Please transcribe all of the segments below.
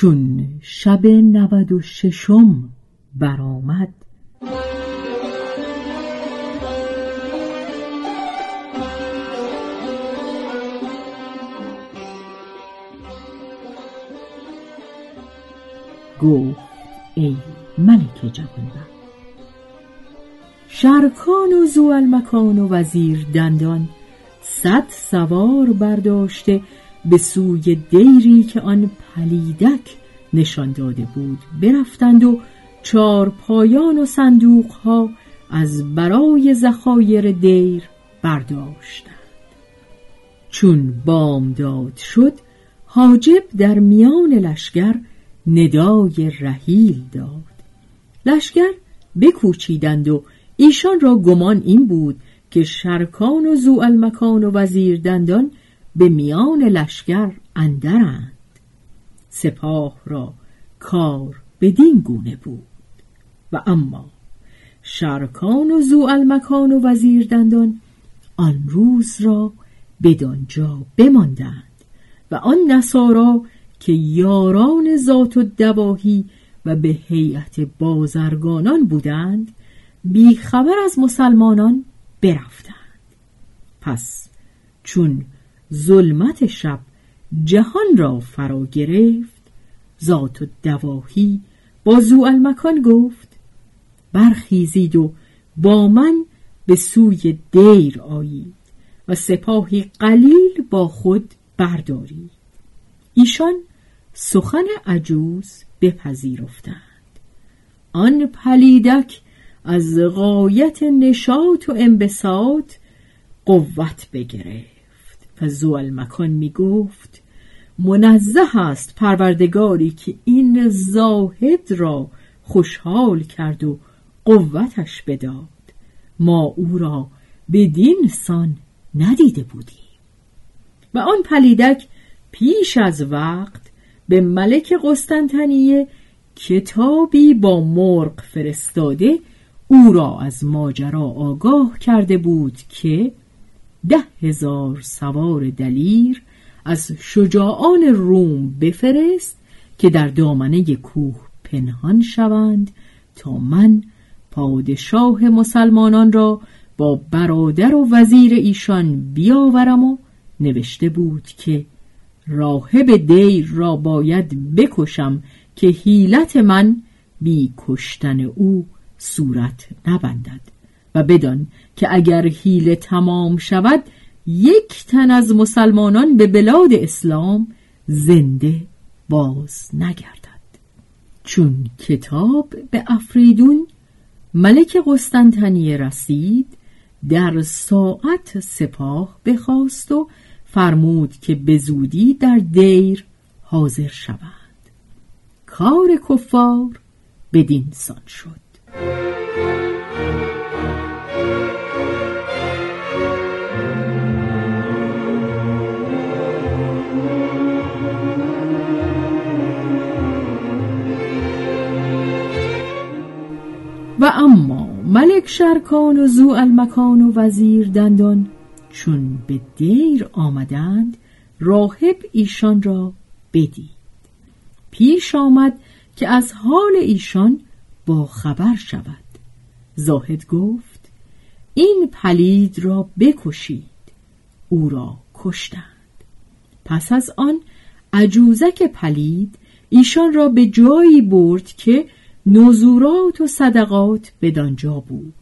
چون شب نود و ششم برآمد. گفت ای ملک جوانبخت شرکان و زوالمکان و وزیر دندان صد سوار برداشته به سوی دیری که آن پلیدک نشان داده بود برفتند و چار پایان و صندوق ها از برای زخایر دیر برداشتند. چون بامداد شد حاجب در میان لشکر ندای رحیل داد. لشکر بکوچیدند و ایشان را گمان این بود که شرکان و زوالمکان و وزیر دندان به میان لشکر اندرند. سپاه را کار بدین گونه بود. و اما شرکان و زوالمکان و وزیر دندان آن روز را بدانجا بماندند و آن نصارا که یاران ذات و دواهی و به هیئت بازرگانان بودند بیخبر از مسلمانان برفتند. پس چون ظلمت شب جهان را فرا گرفت. ذات و دواهی با المکان گفت برخیزید و با من به سوی دیر آیید و سپاهی قلیل با خود بردارید. ایشان سخن عجوز بپذیرفتند. آن پلیدک از غایت نشاط و انبساط قوت بگرفت. و مکان می گفت منزه است پروردگاری که این زاهد را خوشحال کرد و قوتش بداد. ما او را بدین سان ندیده بودیم. و آن پلیدک پیش از وقت به ملک قسطنطنیه کتابی با مرغ فرستاده او را از ماجرا آگاه کرده بود که ده هزار سوار دلیر از شجاعان روم بفرست که در دامنه کوه پنهان شوند تا من پادشاه مسلمانان را با برادر و وزیر ایشان بیاورم و نوشته بود که راهب دیر را باید بکشم که حیلت من بی کشتن او صورت نبندد. بدان که اگر حیله تمام شود یک تن از مسلمانان به بلاد اسلام زنده باز نگردد. چون کتاب به افریدون ملک قسطنطنیه رسید در ساعت سپاه بخواست و فرمود که به زودی در دیر حاضر شوند. کار کفار بدین سان شد. و اما ملک شرکان و زو المکان و وزیر دندان چون به دیر آمدند راهب ایشان را بدید. پیش آمد که از حال ایشان با خبر شود. زاهد گفت این پلید را بکشید. او را کشتند. پس از آن عجوزک پلید ایشان را به جایی برد که نزورات و صدقات بدانجا بود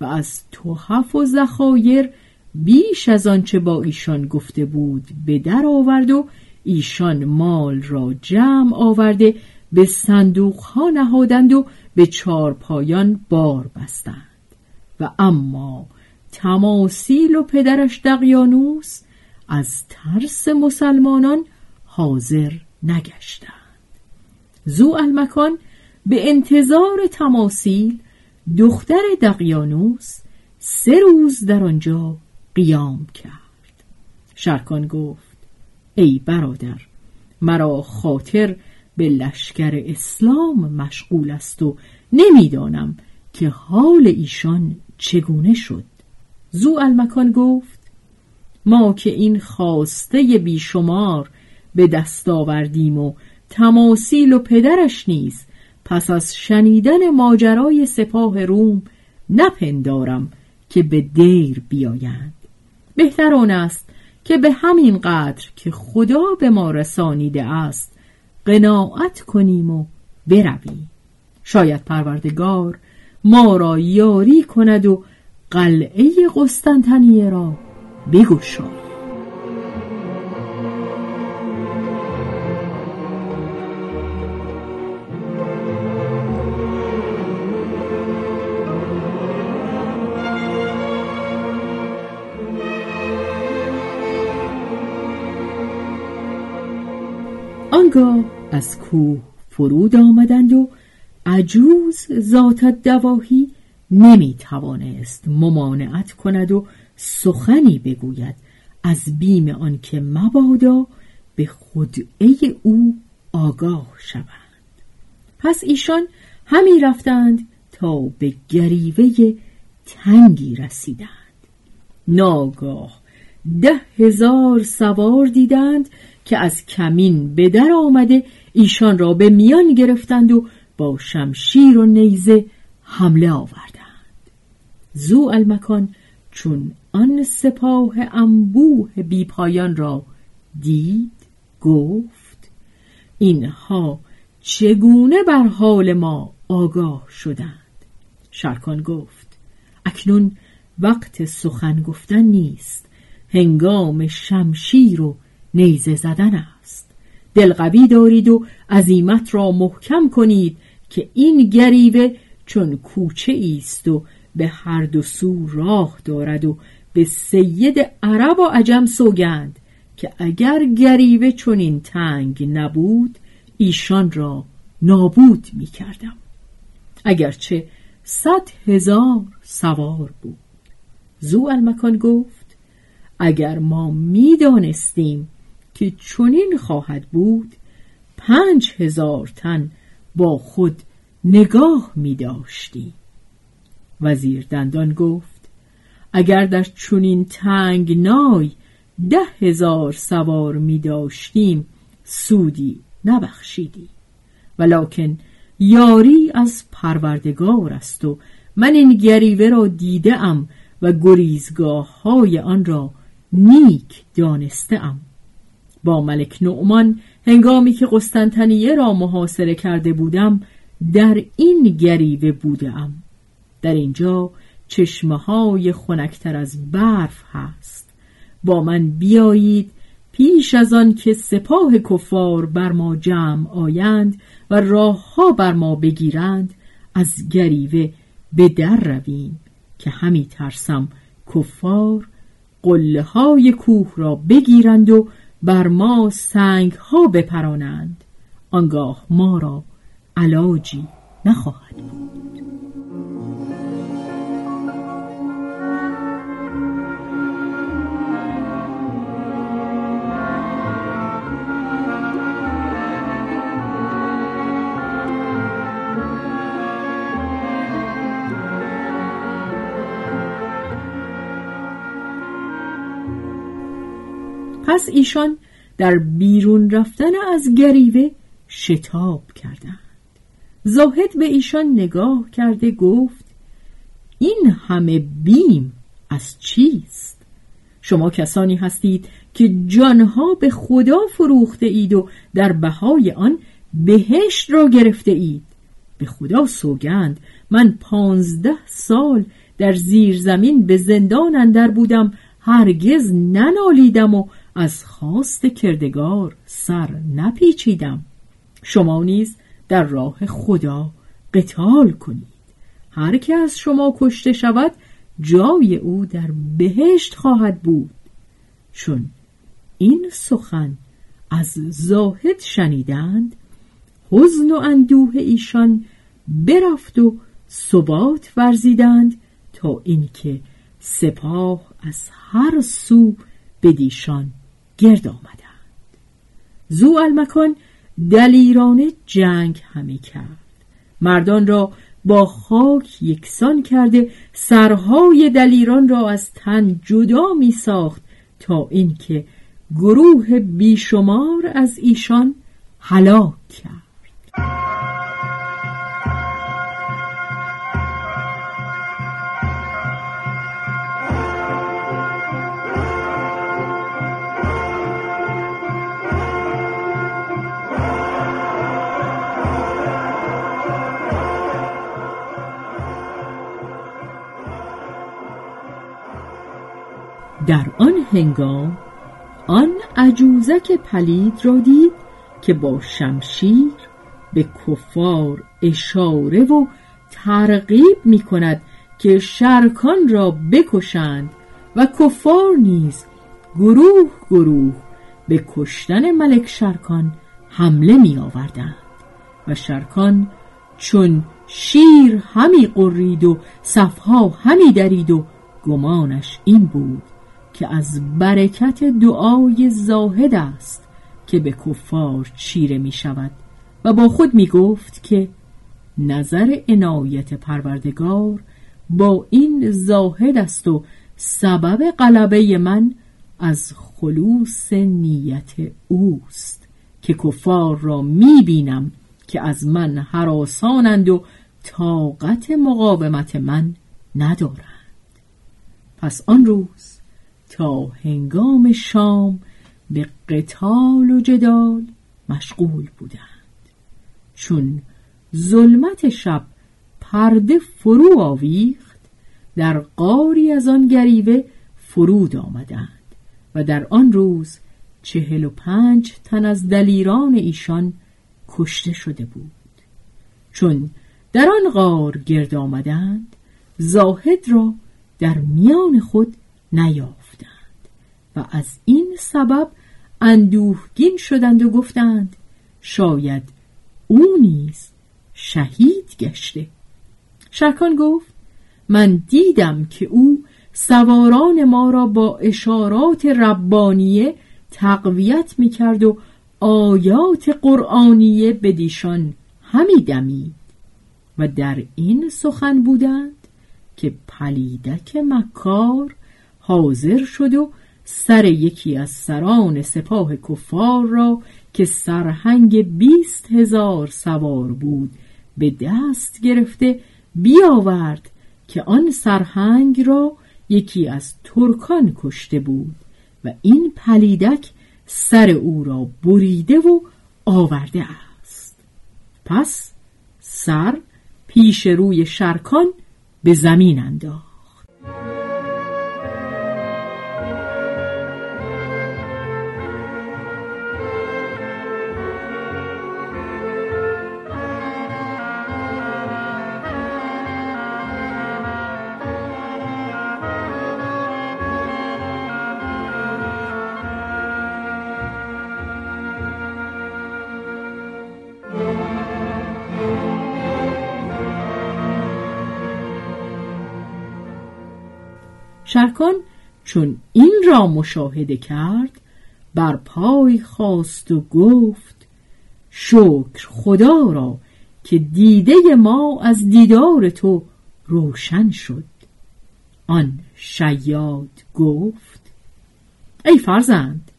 و از توحف و زخایر بیش از آنچه با ایشان گفته بود به در آورد و ایشان مال را جمع آورده به صندوق ها نهادند و به چارپایان بار بستند. و اما تماسیل و پدرش دقیانوس از ترس مسلمانان حاضر نگشتند. زو المکان به انتظار تماسیل دختر دقیانوس سه روز در آنجا قیام کرد. شرکان گفت ای برادر مرا خاطر به لشکر اسلام مشغول است و نمی‌دانم که حال ایشان چگونه شد. زو المکان گفت ما که این خواسته بیشمار به دست آوردیم و تماسیل و پدرش نیز پس از شنیدن ماجرای سپاه روم نپندارم که به دیر بیایند. بهتر آن است که به همین قدر که خدا به ما رسانیده است قناعت کنیم و برویم. شاید پروردگار ما را یاری کند و قلعه قسطنطنیه را بگشاید آنگاه از کوه فرود آمدند و عجوز ذات دواهی نمی توانست ممانعت کند و سخنی بگوید. از بیم آنکه مبادا به خدعه او آگاه شوند. پس ایشان همی رفتند تا به گریوه تنگی رسیدند. ناگاه ده هزار سوار دیدند که از کمین به در آمده ایشان را به میان گرفتند و با شمشیر و نیزه حمله آوردند. زو المکان چون آن سپاه انبوه بیپایان را دید گفت اینها چگونه بر حال ما آگاه شدند؟ شرکان گفت اکنون وقت سخن گفتن نیست. هنگام شمشیر و نیزه زدن است. دلقوی دارید و عزیمت را محکم کنید که این گریوه چون کوچه است و به هر دو سو راه دارد و به سید عرب و عجم سوگند که اگر گریوه چنین تنگ نبود ایشان را نابود می کردم اگرچه صد هزار سوار بود. زو المکان گفت اگر ما می‌دانستیم که چنین خواهد بود پنج هزار تن با خود نگاه می داشتیم وزیر دندان گفت اگر در چنین تنگ نای ده هزار سوار می داشتیم سودی نبخشیدی. ولکن یاری از پروردگار است و من این گریوه را دیده ام و گریزگاه های آن را نیک دانسته ام. با ملک نعمان هنگامی که قسطنطنیه را محاصره کرده بودم در این گریوه بودم. در اینجا چشمه های خنکتر از برف هست. با من بیایید پیش از آن که سپاه کفار بر ما جمع آیند و راه ها بر ما بگیرند از گریوه به در رویم که همی ترسم کفار قله های کوه را بگیرند و بر ما سنگ ها بپرانند آنگاه ما را علاجی نخواهد بود. پس ایشان در بیرون رفتن از گریوه شتاب کردند. زاهد به ایشان نگاه کرده گفت این همه بیم از چیست؟ شما کسانی هستید که جانها به خدا فروخته اید و در بهای آن بهشت را گرفته اید. به خدا سوگند من پانزده سال در زیر زمین به زندان اندر بودم هرگز ننالیدم و از خواست کردگار سر نپیچیدم. شما نیز در راه خدا قتال کنید. هر که از شما کشته شود جای او در بهشت خواهد بود. چون این سخن از زاهد شنیدند حزن و اندوه ایشان برفت و ثبات ورزیدند تا اینکه سپاه از هر سو به دیشان گرد آمدند. زو المکان دلیرانه جنگ همی کرد. مردان را با خاک یکسان کرده سرهای دلیران را از تن جدا می ساخت تا اینکه گروه بیشمار از ایشان هلاک کرد. هنگام آن عجوزک پلید را دید که با شمشیر به کفار اشاره و ترغیب می کند که شرکان را بکشند و کفار نیز گروه گروه به کشتن ملک شرکان حمله می آوردند و شرکان چون شیر همی قرید و صفها همی درید و گمانش این بود که از برکت دعای زاهد است که به کفار چیره می شود و با خود می گفت که نظر عنایت پروردگار با این زاهد است و سبب غلبه من از خلوص نیت اوست که کفار را می بینم که از من حراسانند و طاقت مقاومت من ندارند. پس آن روز تا هنگام شام به قتال و جدال مشغول بودند. چون ظلمت شب پرده فرو آویخت در قاری از آن گریوه فرود آمدند و در آن روز چهل و پنج تن از دلیران ایشان کشته شده بود. چون در آن غار گرد آمدند زاهد را در میان خود نیافتند و از این سبب اندوهگین شدند و گفتند شاید او نیز شهید گشته. شرکان گفت من دیدم که او سواران ما را با اشارات ربانیه تقویت می کرد و آیات قرآنیه به دیشان همی دمید و در این سخن بودند که پلیدک مکار حاضر شد و سر یکی از سران سپاه کفار را که سرهنگ بیست هزار سوار بود به دست گرفته بیاورد که آن سرهنگ را یکی از ترکان کشته بود و این پلیدک سر او را بریده و آورده است. پس سر پیش روی شرکان به زمین انداخت. شرکان چون این را مشاهده کرد بر پای خواست و گفت شکر خدا را که دیده ما از دیدار تو روشن شد. آن شیاد گفت ای فرزند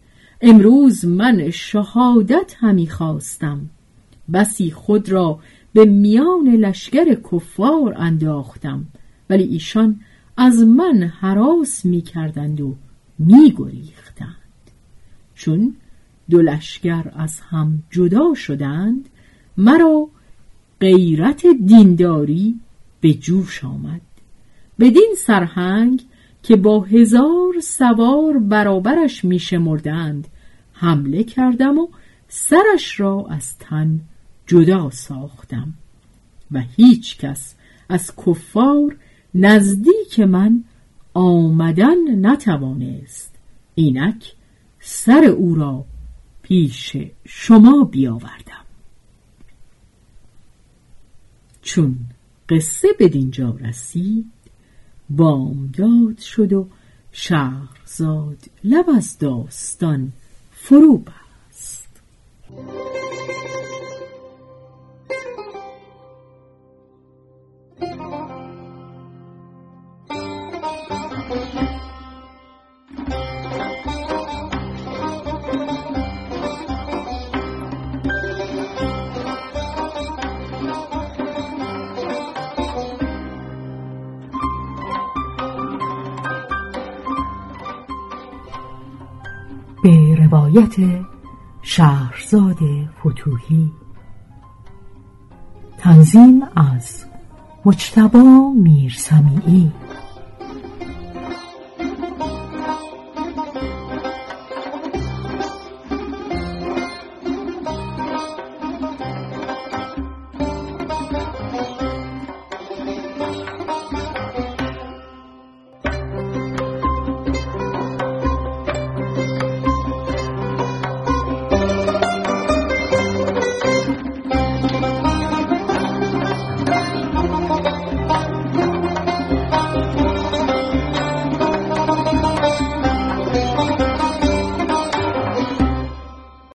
امروز من شهادت همی خواستم. بسی خود را به میان لشکر کفار انداختم ولی ایشان از من حراس می کردند و می گریختند چون دو از هم جدا شدند مرا غیرت دینداری به جوش آمد. بدین سرهنگ که با هزار سوار برابرش میشمردند حمله کردم و سرش را از تن جدا ساختم. و هیچ کس از کفار نزدیک من آمدن نتوانست. اینک سر او را پیش شما بیاوردم. چون قصه به دینجا رسید بامداد شد و شهرزاد لب از داستان فرو بست. روایت شهرزاد فتوهی. تنظیم از مجتبا میرسمیعی.